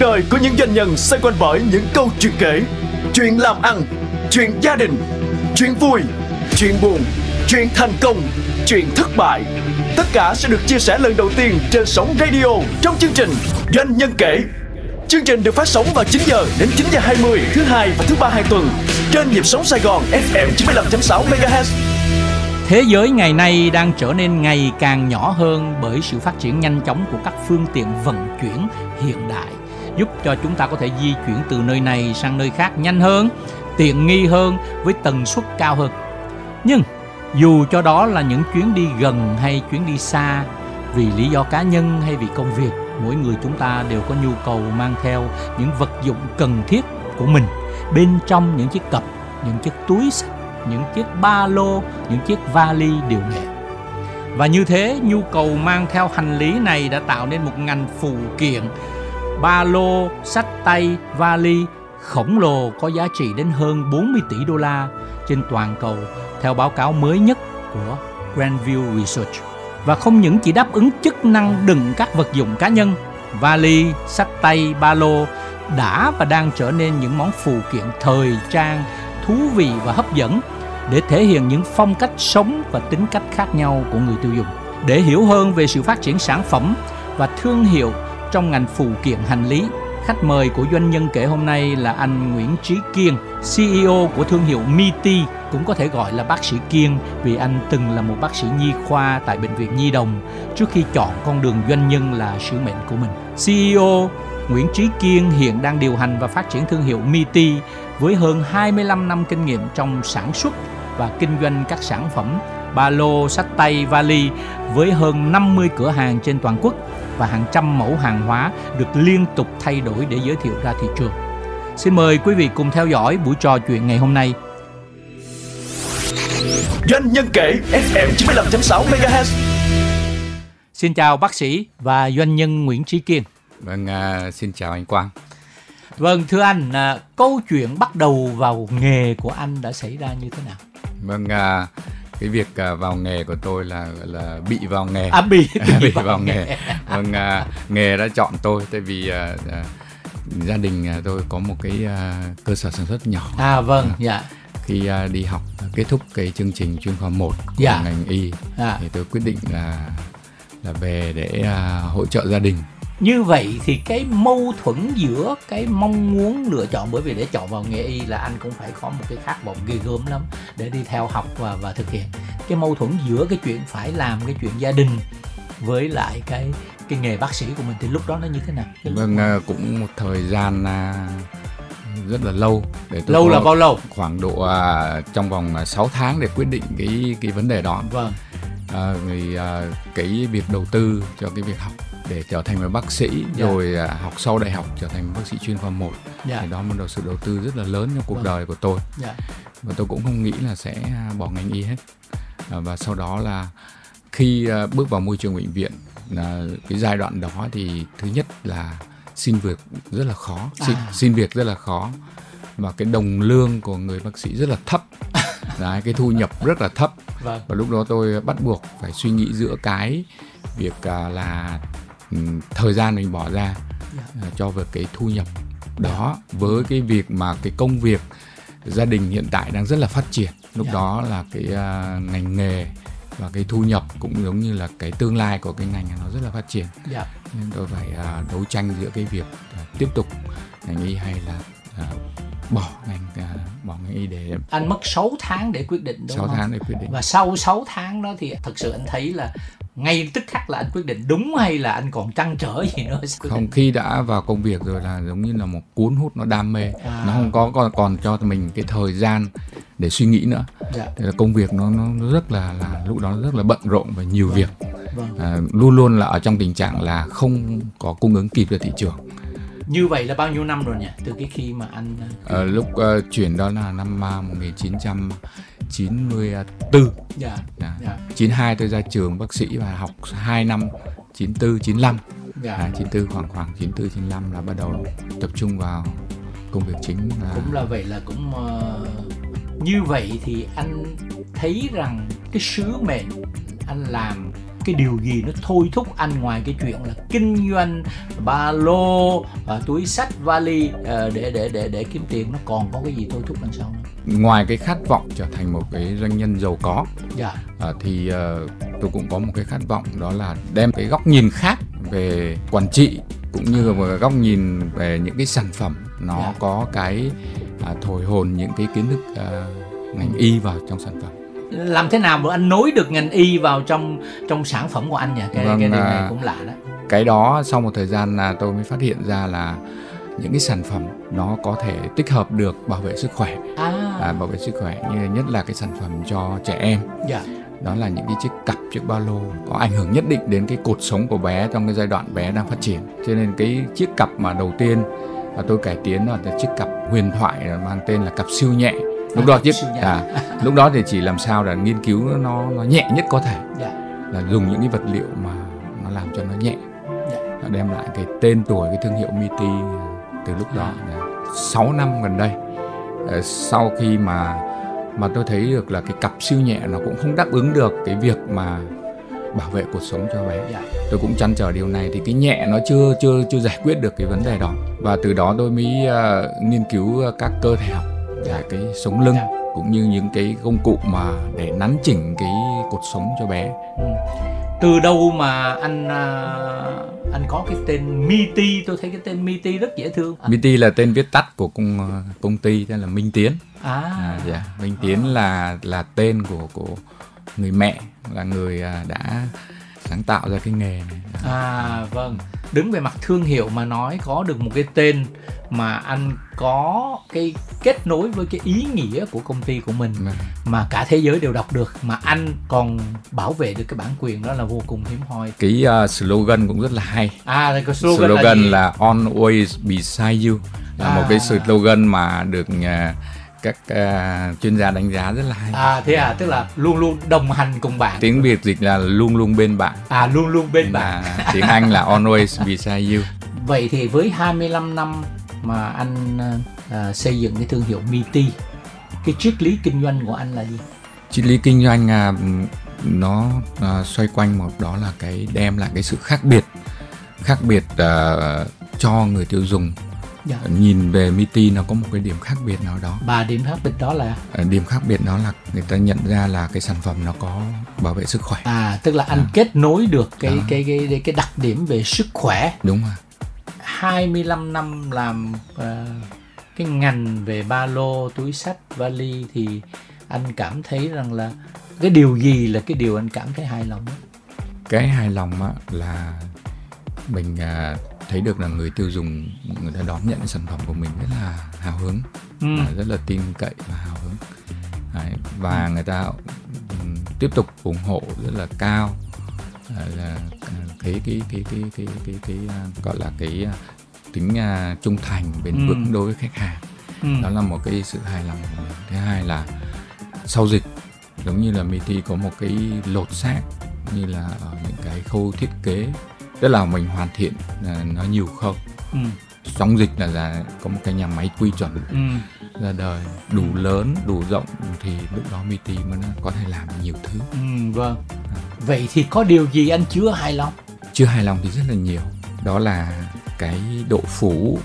đời của những doanh nhân xoay quanh bởi những câu chuyện kể, chuyện làm ăn, chuyện gia đình, chuyện vui, chuyện buồn, chuyện thành công, chuyện thất bại. Tất cả sẽ được chia sẻ lần đầu tiên trên sóng radio trong chương trình Doanh nhân kể. Chương trình được phát sóng vào 9 giờ đến 9 giờ 20 thứ hai và thứ ba hàng tuần trên nhịp sóng Sài Gòn FM 95.6 MHz. Thế giới ngày nay đang trở nên ngày càng nhỏ hơn bởi sự phát triển nhanh chóng của các phương tiện vận chuyển hiện đại, giúp cho chúng ta có thể di chuyển từ nơi này sang nơi khác nhanh hơn, tiện nghi hơn với tần suất cao hơn. Nhưng dù cho đó là những chuyến đi gần hay chuyến đi xa, vì lý do cá nhân hay vì công việc, mỗi người chúng ta đều có nhu cầu mang theo những vật dụng cần thiết của mình bên trong những chiếc cặp, những chiếc túi sách những chiếc ba lô, những chiếc vali điều nghệ. Và như thế, nhu cầu mang theo hành lý này đã tạo nên một ngành phụ kiện ba lô, sách tay, vali khổng lồ có giá trị đến hơn 40 tỷ đô la trên toàn cầu theo báo cáo mới nhất của Grandview Research. Và không những chỉ đáp ứng chức năng đựng các vật dụng cá nhân, vali, sách tay, ba lô đã và đang trở nên những món phụ kiện thời trang thú vị và hấp dẫn để thể hiện những phong cách sống và tính cách khác nhau của người tiêu dùng. Để hiểu hơn về sự phát triển sản phẩm và thương hiệu trong ngành phụ kiện hành lý, khách mời của doanh nhân kể hôm nay là anh Nguyễn Trí Kiên, CEO của thương hiệu Miti, cũng có thể gọi là bác sĩ Kiên vì anh từng là một bác sĩ nhi khoa tại bệnh viện Nhi Đồng. Trước khi chọn con đường doanh nhân là sứ mệnh của mình. CEO Nguyễn Trí Kiên hiện đang điều hành và phát triển thương hiệu Miti với hơn 25 năm kinh nghiệm trong sản xuất và kinh doanh các sản phẩm ba lô, sách tay, vali với hơn 50 cửa hàng trên toàn quốc và hàng trăm mẫu hàng hóa được liên tục thay đổi để giới thiệu ra thị trường. Xin mời quý vị cùng theo dõi buổi trò chuyện ngày hôm nay. Doanh nhân kể FM 95.6 MHz. Xin chào bác sĩ và doanh nhân Nguyễn Trí Kiên. Vâng, uh, xin chào anh Quang. Vâng, thưa anh, à, câu chuyện bắt đầu vào nghề của anh đã xảy ra như thế nào? Vâng, à, cái việc à, vào nghề của tôi là là bị vào nghề. À bị bị, bị vào, vào nghề. Vâng, à, nghề đã chọn tôi, tại vì à, à, gia đình à, tôi có một cái à, cơ sở sản xuất nhỏ. À vâng, à, dạ. Khi à, đi học kết thúc cái chương trình chuyên khoa 1 của dạ. ngành y, dạ. thì tôi quyết định là là về để à, hỗ trợ gia đình như vậy thì cái mâu thuẫn giữa cái mong muốn lựa chọn bởi vì để chọn vào nghề y là anh cũng phải có một cái khát vọng ghê gớm lắm để đi theo học và và thực hiện. Cái mâu thuẫn giữa cái chuyện phải làm cái chuyện gia đình với lại cái cái nghề bác sĩ của mình thì lúc đó nó như thế nào? Vâng à, cũng một thời gian à, rất là lâu để tôi lâu là bao lâu? khoảng độ uh, trong vòng 6 tháng để quyết định cái cái vấn đề đó. Vâng. À, người à, cái việc đầu tư cho cái việc học để trở thành một bác sĩ yeah. Dạ. rồi à, học sau đại học trở thành một bác sĩ chuyên khoa 1 yeah. Dạ. thì đó một sự đầu tư rất là lớn trong cuộc vâng. đời của tôi yeah. Dạ. và tôi cũng không nghĩ là sẽ bỏ ngành y hết à, và sau đó là khi à, bước vào môi trường bệnh viện là cái giai đoạn đó thì thứ nhất là xin việc rất là khó xin, à. xin việc rất là khó và cái đồng lương của người bác sĩ rất là thấp Đấy, cái thu nhập rất là thấp vâng. và lúc đó tôi bắt buộc phải suy nghĩ giữa cái việc à, là thời gian mình bỏ ra uh, cho việc cái thu nhập đó với cái việc mà cái công việc gia đình hiện tại đang rất là phát triển lúc yeah. Dạ. đó là cái uh, ngành nghề và cái thu nhập cũng giống như là cái tương lai của cái ngành nó rất là phát triển yeah. Dạ. nên tôi phải uh, đấu tranh giữa cái việc uh, tiếp tục ngành y hay là uh, bỏ ngành uh, bỏ ngành y để anh mất 6 tháng để quyết định đúng 6 không? tháng để quyết định và sau 6 tháng đó thì thật sự anh thấy là ngay tức khắc là anh quyết định đúng hay là anh còn trăn trở gì nữa không khi đã vào công việc rồi là giống như là một cuốn hút nó đam mê à. nó không có còn còn cho mình cái thời gian để suy nghĩ nữa dạ. Thế là công việc nó nó rất là là lúc đó rất là bận rộn và nhiều vâng. việc vâng. À, luôn luôn là ở trong tình trạng là không có cung ứng kịp được thị trường như vậy là bao nhiêu năm rồi nhỉ từ cái khi mà anh à, lúc uh, chuyển đó là năm uh, 1994 dạ, dạ. dạ. 92 tôi ra trường bác sĩ và học 2 năm 94 95 dạ. à, 94 khoảng khoảng 94 95 là bắt đầu tập trung vào công việc chính là cũng là vậy là cũng uh, như vậy thì anh thấy rằng cái sứ mệnh anh làm cái điều gì nó thôi thúc anh ngoài cái chuyện là kinh doanh ba lô và túi sách vali uh, để để để để kiếm tiền nó còn có cái gì thôi thúc đằng sau nữa ngoài cái khát vọng trở thành một cái doanh nhân giàu có yeah. Dạ. uh, thì uh, tôi cũng có một cái khát vọng đó là đem cái góc nhìn khác về quản trị cũng như là một góc nhìn về những cái sản phẩm nó yeah. Dạ. có cái thổi hồn những cái kiến thức ngành y vào trong sản phẩm làm thế nào mà anh nối được ngành y vào trong trong sản phẩm của anh nhỉ? Cái vâng, cái điều này cũng lạ đó. cái đó sau một thời gian là tôi mới phát hiện ra là những cái sản phẩm nó có thể tích hợp được bảo vệ sức khỏe. À. À, bảo vệ sức khỏe như nhất là cái sản phẩm cho trẻ em. Yeah. đó là những cái chiếc cặp chiếc ba lô có ảnh hưởng nhất định đến cái cột sống của bé trong cái giai đoạn bé đang phát triển. Cho nên cái chiếc cặp mà đầu tiên là tôi cải tiến là chiếc cặp huyền thoại mang tên là cặp siêu nhẹ lúc đó chiếc à, lúc đó thì chỉ làm sao là nghiên cứu nó nó nhẹ nhất có thể. Dạ. là dùng những cái vật liệu mà nó làm cho nó nhẹ. Dạ. đem lại cái tên tuổi cái thương hiệu Miti từ lúc đó là 6 năm gần đây ờ, sau khi mà mà tôi thấy được là cái cặp siêu nhẹ nó cũng không đáp ứng được cái việc mà bảo vệ cuộc sống cho bé. Dạ. Tôi cũng chăn trở điều này thì cái nhẹ nó chưa chưa chưa giải quyết được cái vấn đề đó và từ đó tôi mới uh, nghiên cứu các cơ thể học yeah. cái sống lưng yeah. cũng như những cái công cụ mà để nắn chỉnh cái cột sống cho bé. Ừ từ đâu mà anh uh, anh có cái tên Miti tôi thấy cái tên Miti rất dễ thương à. Miti là tên viết tắt của công à, công ty tên là Minh Tiến à, à dạ Minh Tiến à. là là tên của của người mẹ là người à, đã sáng tạo ra cái nghề này. À vâng. Đứng về mặt thương hiệu mà nói có được một cái tên mà anh có cái kết nối với cái ý nghĩa của công ty của mình vâng. mà cả thế giới đều đọc được mà anh còn bảo vệ được cái bản quyền đó là vô cùng hiếm hoi. Cái uh, slogan cũng rất là hay. À cái slogan, slogan là, là always beside you. Là à. một cái slogan mà được uh, các uh, chuyên gia đánh giá rất là hay. À thế à, tức là luôn luôn đồng hành cùng bạn. Tiếng Việt dịch là luôn luôn bên bạn. À luôn luôn bên bạn. tiếng Anh là always beside you. Vậy thì với 25 năm mà anh uh, xây dựng cái thương hiệu Miti, cái triết lý kinh doanh của anh là gì? Triết lý kinh doanh uh, nó uh, xoay quanh một đó là cái đem lại cái sự khác biệt, khác biệt uh, cho người tiêu dùng dạ. nhìn về Miti nó có một cái điểm khác biệt nào đó. Và điểm khác biệt đó là? À, điểm khác biệt đó là người ta nhận ra là cái sản phẩm nó có bảo vệ sức khỏe. À tức là anh à. kết nối được cái, cái cái cái cái đặc điểm về sức khỏe. Đúng rồi. 25 năm làm uh, cái ngành về ba lô túi sách vali thì anh cảm thấy rằng là cái điều gì là cái điều anh cảm thấy hài lòng nhất? Cái hài lòng á, là mình uh, thấy được là người tiêu dùng người ta đón nhận sản phẩm của mình rất là hào hứng ừ. rất là tin cậy và hào hứng Đấy, và ừ. người ta um, tiếp tục ủng hộ rất là cao là cái cái cái cái cái cái cái, cái gọi là cái tính uh, trung thành bền ừ. vững đối với khách hàng ừ. đó là một cái sự hài lòng thứ hai là sau dịch giống như là Miti có một cái lột xác như là ở những cái khâu thiết kế tức là mình hoàn thiện là nó nhiều khâu. Ừ. trong dịch là ra có một cái nhà máy quy chuẩn. Ừ. ra đời đủ lớn đủ rộng thì lúc đó Miti mới có thể làm nhiều thứ. Ừ, vâng. À. vậy thì có điều gì anh chưa hài lòng? Chưa hài lòng thì rất là nhiều. Đó là cái độ phủ.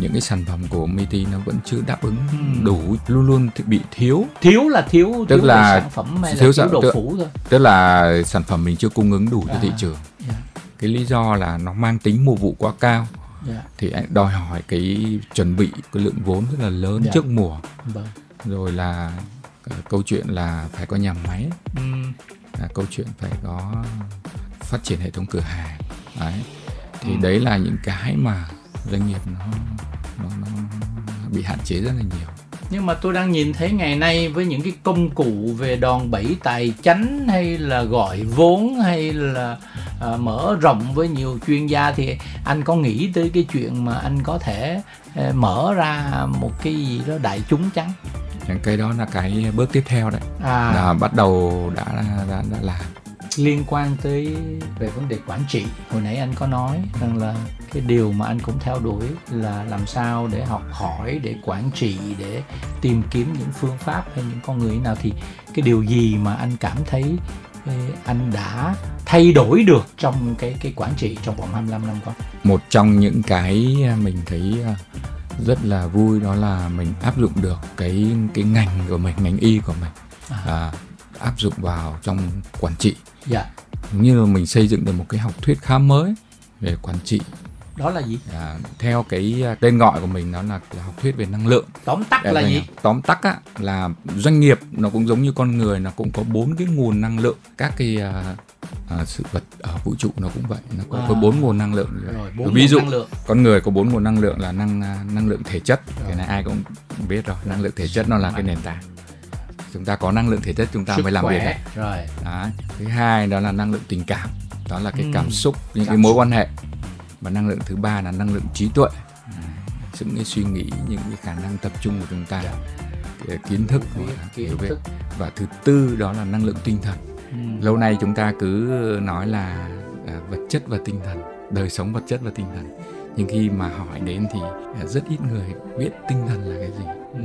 Những cái sản phẩm của Miti nó vẫn chưa đáp ứng ừ. đủ luôn luôn bị thiếu. Thiếu là thiếu tức thiếu là sản phẩm hay thiếu, là thiếu độ tức, phủ thôi? tức là sản phẩm mình chưa cung ứng đủ à, cho thị trường cái lý do là nó mang tính mùa vụ quá cao yeah. Dạ. thì anh đòi hỏi cái chuẩn bị cái lượng vốn rất là lớn yeah. Dạ. trước mùa vâng. rồi là uh, câu chuyện là phải có nhà máy ừ. là câu chuyện phải có phát triển hệ thống cửa hàng đấy thì ừ. đấy là những cái mà doanh nghiệp nó nó, nó bị hạn chế rất là nhiều nhưng mà tôi đang nhìn thấy ngày nay với những cái công cụ về đòn bẩy tài chánh hay là gọi vốn hay là à, mở rộng với nhiều chuyên gia thì anh có nghĩ tới cái chuyện mà anh có thể à, mở ra một cái gì đó đại chúng chăng? Cái đó là cái bước tiếp theo đấy. À. là bắt đầu đã đã, đã làm liên quan tới về vấn đề quản trị hồi nãy anh có nói rằng là cái điều mà anh cũng theo đuổi là làm sao để học hỏi để quản trị để tìm kiếm những phương pháp hay những con người nào. Thì cái điều gì mà anh cảm thấy anh đã thay đổi được trong cái cái quản trị trong vòng 25 năm qua? Một trong những cái mình thấy à, rất là vui đó là mình áp dụng được cái cái ngành của mình ngành y của mình. À. À, áp dụng vào trong quản trị. Dạ. như là mình xây dựng được một cái học thuyết khá mới về quản trị. Đó là gì? À, theo cái à, tên gọi của mình đó là, là học thuyết về năng lượng. Tóm tắt là gì? tóm tắt á là doanh nghiệp nó cũng giống như con người nó cũng có bốn cái nguồn năng lượng. Các cái à, à, sự vật ở vũ trụ nó cũng vậy. Nó có, à. bốn nguồn năng lượng. Rồi, bốn ví dụ năng lượng. con người có bốn nguồn năng lượng là năng à, năng lượng thể chất. Rồi. cái này ai cũng biết rồi. Năng lượng thể chất nó là cái nền tảng chúng ta có năng lượng thể chất chúng ta Sức mới làm khỏe. việc rồi đó. thứ hai đó là năng lượng tình cảm đó là cái ừ. cảm xúc những cảm cái mối xúc. quan hệ và năng lượng thứ ba là năng lượng trí tuệ những cái suy nghĩ những cái khả năng tập trung của chúng ta cái kiến thức kiến hiểu biết và thứ tư đó là năng lượng tinh thần ừ. lâu nay chúng ta cứ nói là à, vật chất và tinh thần đời sống vật chất và tinh thần nhưng khi mà hỏi đến thì rất ít người biết tinh thần là cái gì ừ.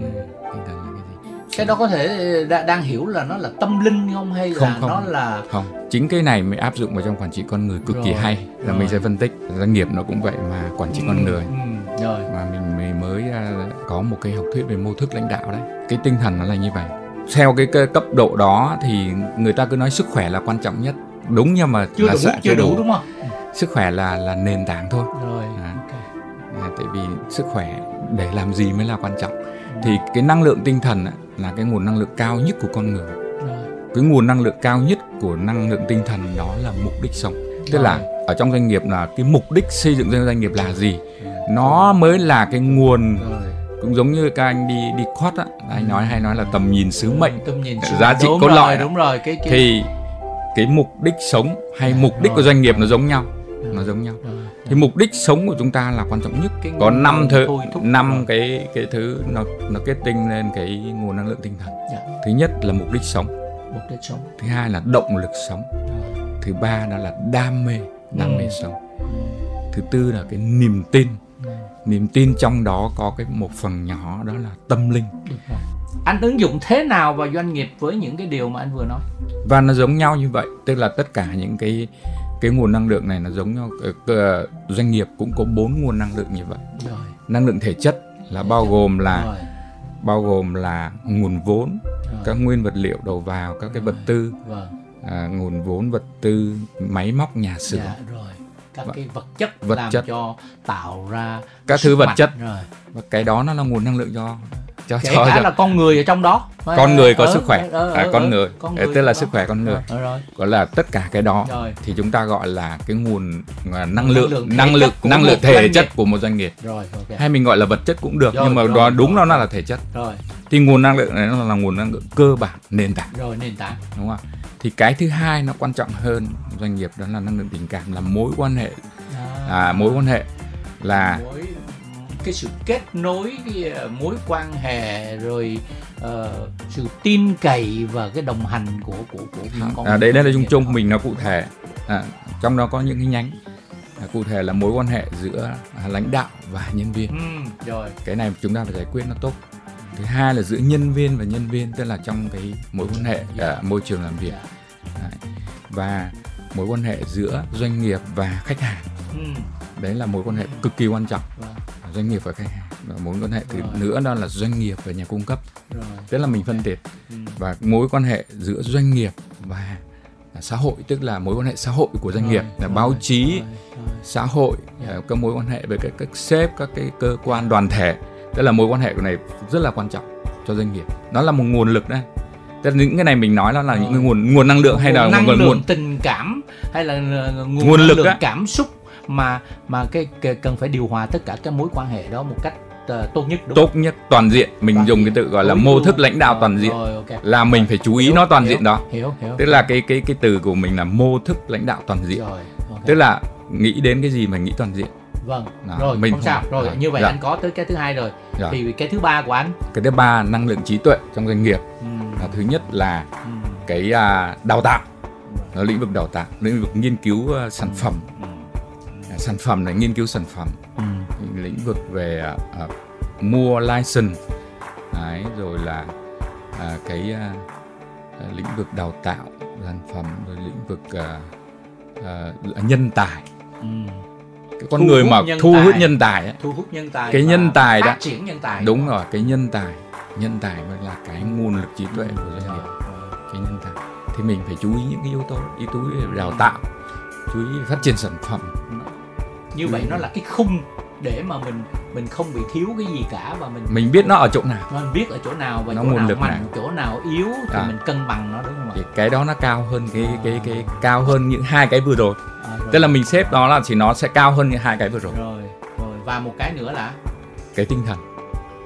tinh thần là cái gì cái đó có thể đã, đang hiểu là nó là tâm linh không hay không, là không, nó là không. Chính cái này mới áp dụng vào trong quản trị con người cực rồi, kỳ hay. Là rồi. mình sẽ phân tích. Doanh nghiệp nó cũng vậy mà quản trị ừ, con người. ừ, rồi. mà mình, mình mới uh, có một cái học thuyết về mô thức lãnh đạo đấy. Cái tinh thần nó là như vậy. Theo cái, cái cấp độ đó thì người ta cứ nói sức khỏe là quan trọng nhất. Đúng nhưng mà chưa là đủ, chưa đủ, đủ. đúng không? Sức khỏe là là nền tảng thôi. Rồi à, okay. à, tại vì sức khỏe để làm gì mới là quan trọng. Thì cái năng lượng tinh thần là cái nguồn năng lượng cao nhất của con người. Cái nguồn năng lượng cao nhất của năng lượng tinh thần đó là mục đích sống. Tức là ở trong doanh nghiệp là cái mục đích xây dựng doanh nghiệp là gì? Nó mới là cái nguồn cũng giống như các anh đi đi quát á anh nói hay nói là tầm nhìn sứ mệnh. Tầm nhìn sứ giá trị cốt lõi đúng rồi cái, cái thì cái mục đích sống hay mục đích rồi. của doanh nghiệp nó giống nhau. Nó giống nhau. rồi. Thì mục đích sống của chúng ta là quan trọng nhất cái có năm thứ năm cái cái thứ nó nó kết tinh lên cái nguồn năng lượng tinh thần. Dạ. thứ nhất là mục đích sống. Mục đích sống. Thứ hai là động lực sống. Rồi. thứ ba đó là đam mê đam ừ. mê sống. Thứ tư là cái niềm tin. Ừ. niềm tin trong đó có cái một phần nhỏ đó là tâm linh. Anh ứng dụng thế nào vào doanh nghiệp với những cái điều mà anh vừa nói? Và nó giống nhau như vậy tức là tất cả những cái cái nguồn năng lượng này nó giống nhau uh, doanh nghiệp cũng có bốn nguồn năng lượng như vậy rồi. năng lượng thể chất là bao gồm là rồi. bao gồm là nguồn vốn rồi. các nguyên vật liệu đầu vào các cái vật tư vâng. à, nguồn vốn vật tư máy móc nhà xưởng dạ, rồi các và, cái vật chất vật làm chất. cho tạo ra các thứ vật mạnh. chất rồi. và cái đó nó là nguồn năng lượng cho cho kể cho, cả cho. là con người ở trong đó con người có ở, sức khỏe ở, ở, à, con, người. con người tức là sức khỏe con người rồi, rồi. gọi là tất cả cái đó rồi. thì chúng ta gọi là cái nguồn năng lượng năng lượng năng lượng thể chất của một doanh nghiệp rồi, okay. hay mình gọi là vật chất cũng được rồi, nhưng mà rồi, đó đúng rồi. nó là thể chất rồi thì nguồn năng lượng này nó là nguồn năng lượng cơ bản nền tảng rồi nền tảng đúng không thì cái thứ hai nó quan trọng hơn doanh nghiệp đó là năng lượng tình cảm là mối quan hệ à, à mối quan hệ là mối cái sự kết nối cái ờ, mối quan hệ rồi uh, sự tin cậy và cái đồng hành của của của những con à, đấy đây là chung chung mình nó cụ thể à, trong đó có những cái nhánh à, cụ thể là mối quan hệ giữa à, lãnh đạo và nhân viên ừ, rồi cái này chúng ta phải giải quyết nó tốt thứ hai là giữa nhân viên và nhân viên tức là trong cái mối quan hệ yeah. Ở môi trường làm việc yeah. Đấy. và mối quan hệ giữa doanh nghiệp và khách hàng ừ. đấy là mối quan hệ cực kỳ quan trọng wow. Doanh nghiệp và khách hàng và mối quan hệ thứ rồi. nữa đó là doanh nghiệp và nhà cung cấp rồi. tức là mình phân biệt ừ. và mối quan hệ giữa doanh nghiệp và xã hội tức là mối quan hệ xã hội của doanh rồi, nghiệp là rồi, báo chí rồi, rồi. xã hội yeah. Dạ. các mối quan hệ với các các sếp các cái cơ quan đoàn thể tức là mối quan hệ của này rất là quan trọng cho doanh nghiệp nó là một nguồn lực đấy tức là những cái này mình nói nó là rồi. những cái nguồn nguồn năng lượng hay là năng nguồn lượng tình cảm hay là nguồn, nguồn lực lượng cảm xúc mà mà cái, cái cần phải điều hòa tất cả các mối quan hệ đó một cách uh, tốt nhất đúng tốt không? nhất toàn diện mình toàn dùng diện. cái từ gọi là mô thức lãnh đạo toàn diện rồi, okay. là mình phải chú ý hiểu, nó toàn hiểu, diện đó hiểu, hiểu, tức là cái cái cái từ của mình là mô thức lãnh đạo toàn diện rồi, okay. tức là nghĩ đến cái gì mà nghĩ toàn diện vâng đó, rồi mình không, sao rồi à, như vậy dạ. anh có tới cái thứ hai rồi dạ. thì cái thứ ba của anh cái thứ ba năng lượng trí tuệ trong doanh nghiệp ừ. là thứ nhất là ừ. cái uh, đào tạo nó lĩnh vực đào tạo lĩnh vực nghiên cứu uh, sản phẩm ừ sản phẩm là nghiên cứu sản phẩm. Ừ. lĩnh vực về uh, mua license. Đấy, rồi là uh, cái uh, lĩnh vực đào tạo sản phẩm rồi lĩnh vực uh, uh, nhân tài. Ừ. cái con thu người mà thu hút nhân tài ấy, thu hút nhân tài cái nhân tài đó. triển nhân tài. Đúng rồi cái nhân tài. Nhân tài mới là cái nguồn lực trí tuệ của doanh nghiệp. Cái nhân tài. Thì mình phải chú ý những cái yếu tố yếu tố đào tạo chú ý phát triển sản phẩm như vậy nó là cái khung để mà mình mình không bị thiếu cái gì cả và mình mình biết nó ở chỗ nào. Mình biết ở chỗ nào và nó chỗ nào mạnh nào. chỗ nào yếu thì à. mình cân bằng nó đúng không ạ? Cái đó nó cao hơn cái à. cái cái cao hơn những hai cái vừa rồi. À, rồi. tức là mình xếp đó là thì nó sẽ cao hơn những hai cái vừa rồi. Rồi rồi. Và một cái nữa là? Cái tinh thần.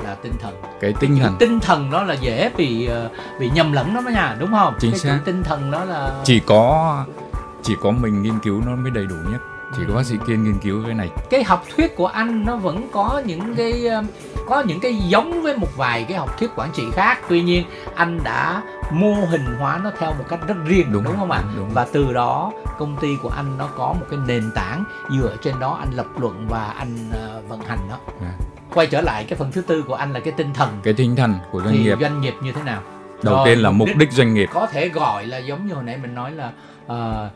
Là tinh thần. Cái tinh thần. Cái tinh thần đó là dễ bị ờ, bị nhầm lẫn đó nha đúng không? Chính cái xác. tinh thần đó là chỉ có chỉ có mình nghiên cứu nó mới đầy đủ nhất chỉ có bác sĩ kiên nghiên cứu cái này. Cái học thuyết của anh nó vẫn có những cái ờ, có những cái giống với một vài cái học thuyết quản trị khác. Tuy nhiên anh đã mô hình hóa nó theo một cách rất riêng đúng, đúng không ạ? đúng. và từ đó công ty của anh nó có một cái nền tảng dựa trên đó anh lập luận và anh uh, vận hành nó. À. quay trở lại cái phần thứ tư của anh là cái tinh thần. Cái tinh thần của doanh thì nghiệp. doanh nghiệp như thế nào? Đầu Rồi, tiên là mục đích, đích doanh nghiệp. có thể gọi là giống như hồi nãy mình nói là uh,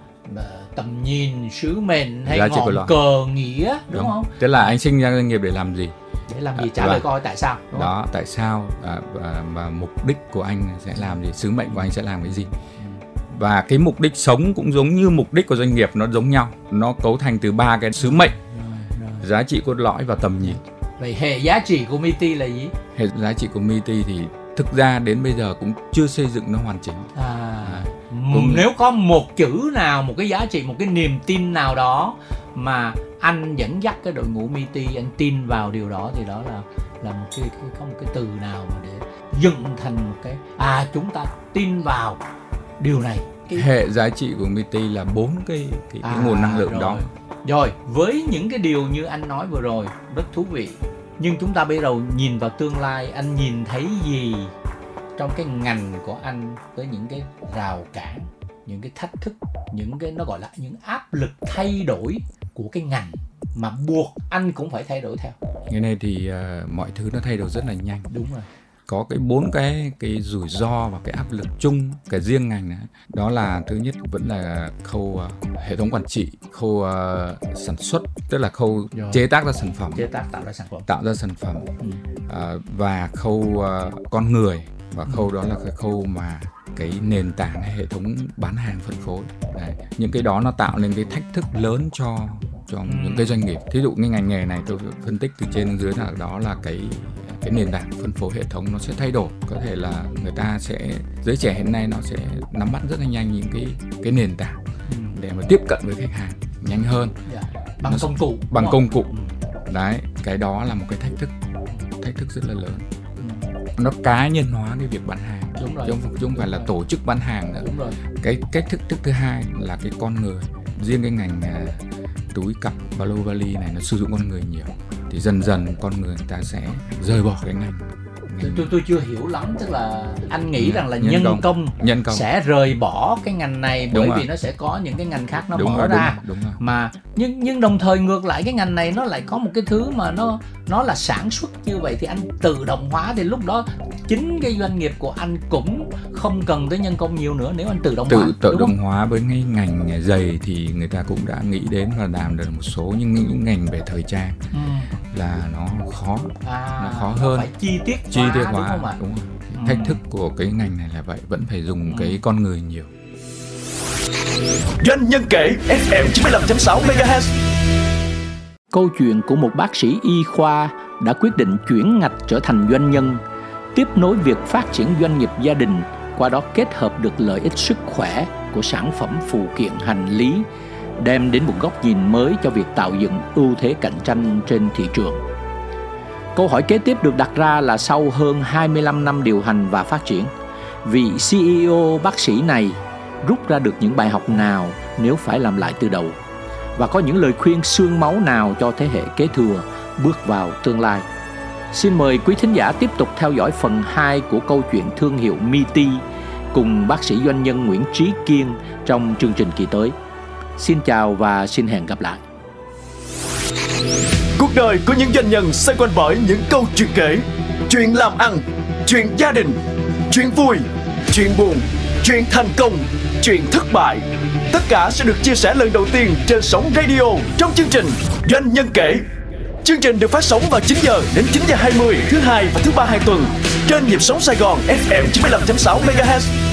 tầm nhìn sứ mệnh hay ngọn cờ nghĩa đúng, đúng. không? Tức là anh sinh ra doanh nghiệp để làm gì? Để làm gì? Trả à, lời coi tại sao đúng đó không? tại sao à, và, và mục đích của anh sẽ làm gì? Sứ mệnh của anh sẽ làm cái gì? Ừ. và cái mục đích sống cũng giống như mục đích của doanh nghiệp nó giống nhau. Nó cấu thành từ ba cái sứ mệnh. Rồi, rồi. giá trị cốt lõi và tầm nhìn. Vậy hệ giá trị của MIT là gì? Hệ giá trị của MIT thì thực ra đến bây giờ cũng chưa xây dựng nó hoàn chỉnh. À, à cũng... nếu có một chữ nào một cái giá trị một cái niềm tin nào đó mà anh dẫn dắt cái đội ngũ MIT anh tin vào điều đó thì đó là là một cái, cái có một cái từ nào mà để dựng thành một cái à chúng ta tin vào điều này. Cái... hệ giá trị của MIT là bốn cái cái, à, cái nguồn năng lượng rồi. đó rồi với những cái điều như anh nói vừa rồi rất thú vị. Nhưng chúng ta bây giờ nhìn vào tương lai anh nhìn thấy gì trong cái ngành của anh với những cái rào cản những cái thách thức những cái nó gọi là những áp lực thay đổi của cái ngành mà buộc anh cũng phải thay đổi theo. Cái này thì uh, mọi thứ nó thay đổi rất là nhanh. Đúng rồi. Có cái bốn cái cái rủi ro và cái áp lực chung cái riêng ngành này đó là thứ nhất vẫn là khâu uh, hệ thống quản trị khâu uh, sản xuất tức là khâu Rồi. chế tác ra sản phẩm. Chế tác tạo ra sản phẩm. Tạo ra sản phẩm. Ừ. uh, và khâu uh, con người và khâu đó là cái khâu mà cái nền tảng hệ thống bán hàng phân phối Đấy. những cái đó nó tạo nên cái thách thức lớn cho cho ừ. những cái doanh nghiệp thí dụ như ngành nghề này tôi phân tích từ trên dưới là đó là cái cái nền tảng phân phối hệ thống nó sẽ thay đổi có thể là người ta sẽ giới trẻ hiện nay nó sẽ nắm bắt rất là nhanh những cái cái nền tảng ừ. để mà tiếp cận với khách hàng nhanh hơn yeah. Dạ. bằng nó, công cụ bằng công cụ ừ. đấy cái đó là một cái thách thức thách thức rất là lớn nó cá nhân hóa cái việc bán hàng đúng rồi. chứ không, chứ không phải là tổ chức bán hàng nữa đúng rồi. cái cách thức thức thứ hai là cái con người riêng cái ngành uh, túi cặp ba lô vali này nó sử dụng con người nhiều thì dần dần con người, người ta sẽ rời bỏ cái ngành tôi, tôi tôi chưa hiểu lắm tức là anh nghĩ rằng là nhân, nhân công, công nhân công sẽ rời bỏ cái ngành này bởi đúng vì rồi. nó sẽ có những cái ngành khác nó đúng mở rồi, ra đúng, đúng rồi. mà nhưng nhưng đồng thời ngược lại cái ngành này nó lại có một cái thứ mà nó nó là sản xuất như vậy thì anh tự động hóa thì lúc đó chính cái doanh nghiệp của anh cũng không cần tới nhân công nhiều nữa nếu anh tự động tự hóa tự động hóa với cái ngành giày thì người ta cũng đã nghĩ đến và làm được một số những những ngành về thời trang ừ. là nó khó à, nó khó hơn phải chi tiết chi tiết hóa đúng, không ạ? đúng rồi. Ừ. thách thức của cái ngành này là vậy vẫn phải dùng ừ. cái con người nhiều doanh nhân kể FM 95.6 MHz Câu chuyện của một bác sĩ y khoa đã quyết định chuyển ngạch trở thành doanh nhân, tiếp nối việc phát triển doanh nghiệp gia đình, qua đó kết hợp được lợi ích sức khỏe của sản phẩm phụ kiện hành lý, đem đến một góc nhìn mới cho việc tạo dựng ưu thế cạnh tranh trên thị trường. Câu hỏi kế tiếp được đặt ra là sau hơn 25 năm điều hành và phát triển, vị CEO bác sĩ này rút ra được những bài học nào nếu phải làm lại từ đầu và có những lời khuyên xương máu nào cho thế hệ kế thừa bước vào tương lai. Xin mời quý thính giả tiếp tục theo dõi phần 2 của câu chuyện thương hiệu Miti cùng bác sĩ doanh nhân Nguyễn Trí Kiên trong chương trình kỳ tới. Xin chào và xin hẹn gặp lại. Cuộc đời của những doanh nhân xoay quanh bởi những câu chuyện kể, chuyện làm ăn, chuyện gia đình, chuyện vui, chuyện buồn, chuyện thành công, chuyện thất bại Tất cả sẽ được chia sẻ lần đầu tiên trên sóng radio trong chương trình Doanh nhân kể. Chương trình được phát sóng vào 9 giờ đến 9 giờ 20 thứ hai và thứ ba hàng tuần trên nhịp sóng Sài Gòn FM 95.6 MHz